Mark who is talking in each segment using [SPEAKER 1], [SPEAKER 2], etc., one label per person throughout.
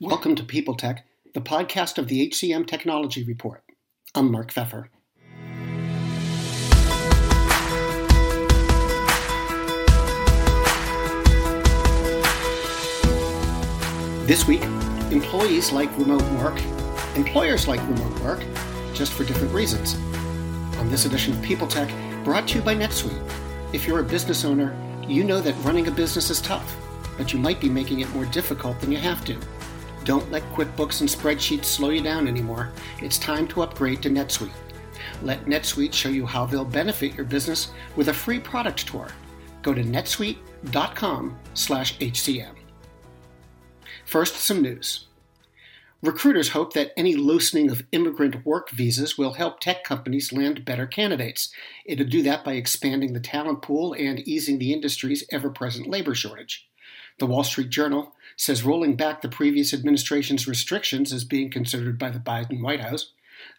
[SPEAKER 1] Welcome to People Tech, the podcast of the HCM Technology Report. I'm Mark Feffer. This week, employees like remote work, employers like remote work, just for different reasons. On this edition of People Tech, brought to you by NetSuite. If you're a business owner, you know that running a business is tough, but you might be making it more difficult than you have to. Don't let QuickBooks and spreadsheets slow you down anymore. It's time to upgrade to NetSuite. Let NetSuite show you how they'll benefit your business with a free product tour. Go to netsuite.com/hcm. First, some news. Recruiters hope that any loosening of immigrant work visas will help tech companies land better candidates. It'll do that by expanding the talent pool and easing the industry's ever present labor shortage. The Wall Street Journal says rolling back the previous administration's restrictions is being considered by the Biden White House.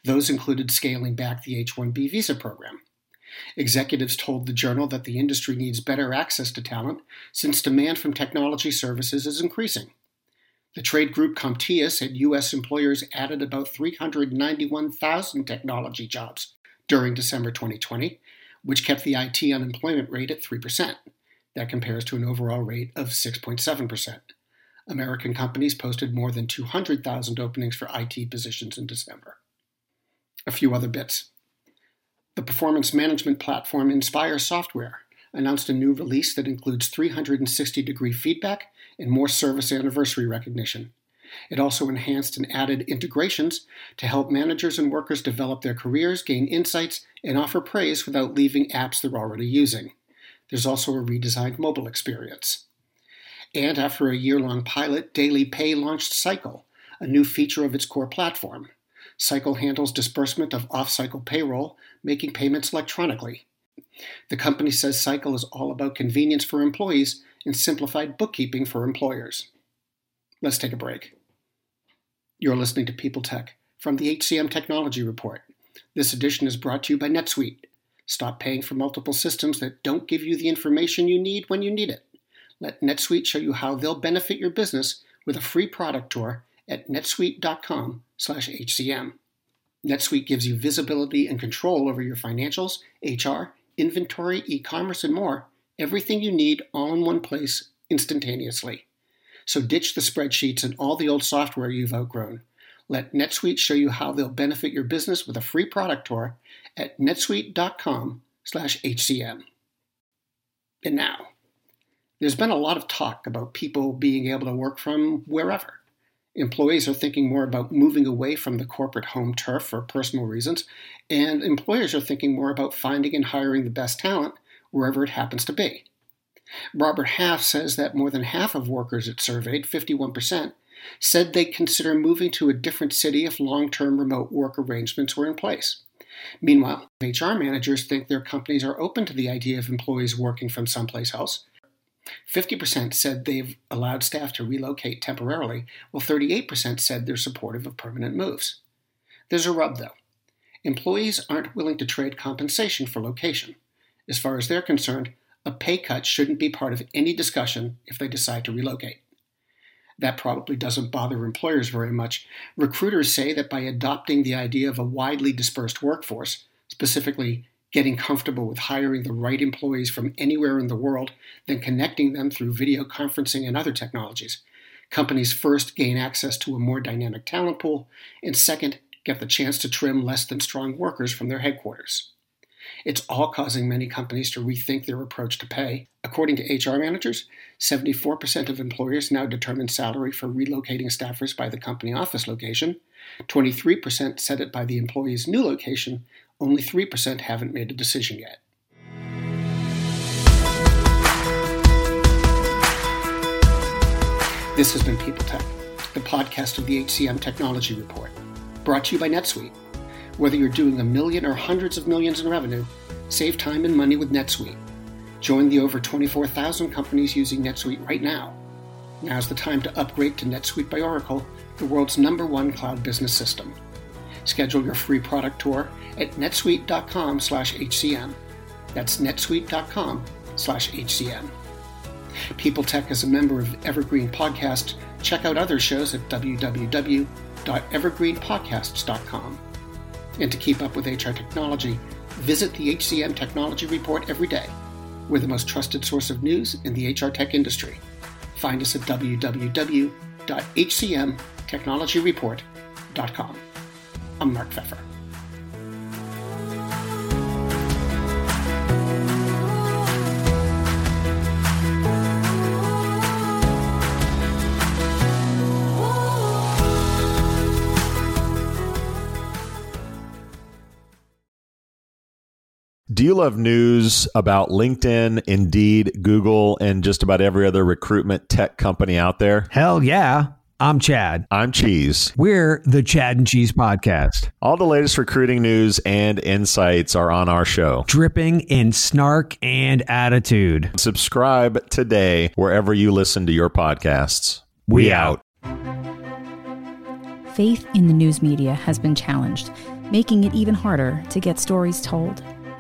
[SPEAKER 1] Those included scaling back the H 1B visa program. Executives told the journal that the industry needs better access to talent since demand from technology services is increasing. The trade group CompTIA said U.S. employers added about 391,000 technology jobs during December 2020, which kept the IT unemployment rate at 3%. That compares to an overall rate of 6.7%. American companies posted more than 200,000 openings for IT positions in December. A few other bits. The performance management platform Inspire Software announced a new release that includes 360 degree feedback and more service anniversary recognition. It also enhanced and added integrations to help managers and workers develop their careers, gain insights, and offer praise without leaving apps they're already using. There's also a redesigned mobile experience. And after a year long pilot, DailyPay launched Cycle, a new feature of its core platform. Cycle handles disbursement of off cycle payroll, making payments electronically. The company says Cycle is all about convenience for employees and simplified bookkeeping for employers. Let's take a break. You're listening to People Tech from the HCM Technology Report. This edition is brought to you by NetSuite. Stop paying for multiple systems that don't give you the information you need when you need it. Let NetSuite show you how they'll benefit your business with a free product tour at netsuite.com/hcm. NetSuite gives you visibility and control over your financials, HR, inventory, e-commerce, and more everything you need all in one place instantaneously. So ditch the spreadsheets and all the old software you've outgrown. Let NetSuite show you how they'll benefit your business with a free product tour at netsuite.com/hcm. And now, there's been a lot of talk about people being able to work from wherever. Employees are thinking more about moving away from the corporate home turf for personal reasons, and employers are thinking more about finding and hiring the best talent wherever it happens to be. Robert Half says that more than half of workers it surveyed, 51%, said they'd consider moving to a different city if long term remote work arrangements were in place. Meanwhile, HR managers think their companies are open to the idea of employees working from someplace else. 50% said they've allowed staff to relocate temporarily, while 38% said they're supportive of permanent moves. There's a rub, though. Employees aren't willing to trade compensation for location. As far as they're concerned, a pay cut shouldn't be part of any discussion if they decide to relocate. That probably doesn't bother employers very much. Recruiters say that by adopting the idea of a widely dispersed workforce, specifically getting comfortable with hiring the right employees from anywhere in the world, then connecting them through video conferencing and other technologies, companies first gain access to a more dynamic talent pool, and second, get the chance to trim less than strong workers from their headquarters. It's all causing many companies to rethink their approach to pay. According to HR managers, 74% of employers now determine salary for relocating staffers by the company office location. 23% set it by the employee's new location. Only 3% haven't made a decision yet. This has been People Tech, the podcast of the HCM Technology Report, brought to you by NetSuite. Whether you're doing a million or hundreds of millions in revenue, save time and money with NetSuite. Join the over 24,000 companies using NetSuite right now. Now's the time to upgrade to NetSuite by Oracle, the world's number one cloud business system. Schedule your free product tour at netsuite.com/hcm. That's netsuite.com/hcm. People Tech is a member of Evergreen Podcast. Check out other shows at www.evergreenpodcasts.com. And to keep up with HR technology, visit the HCM Technology Report every day. We're the most trusted source of news in the HR tech industry. Find us at www.hcmtechnologyreport.com. I'm Mark Feffer.
[SPEAKER 2] Do you love news about LinkedIn, Indeed, Google, and just about every other recruitment tech company out there?
[SPEAKER 3] Hell yeah. I'm Chad.
[SPEAKER 2] I'm Cheese.
[SPEAKER 3] We're the Chad and Cheese Podcast.
[SPEAKER 2] All the latest recruiting news and insights are on our show.
[SPEAKER 3] Dripping in snark and attitude.
[SPEAKER 2] Subscribe today wherever you listen to your podcasts.
[SPEAKER 3] We, out.
[SPEAKER 4] Faith in the news media has been challenged, making it even harder to get stories told.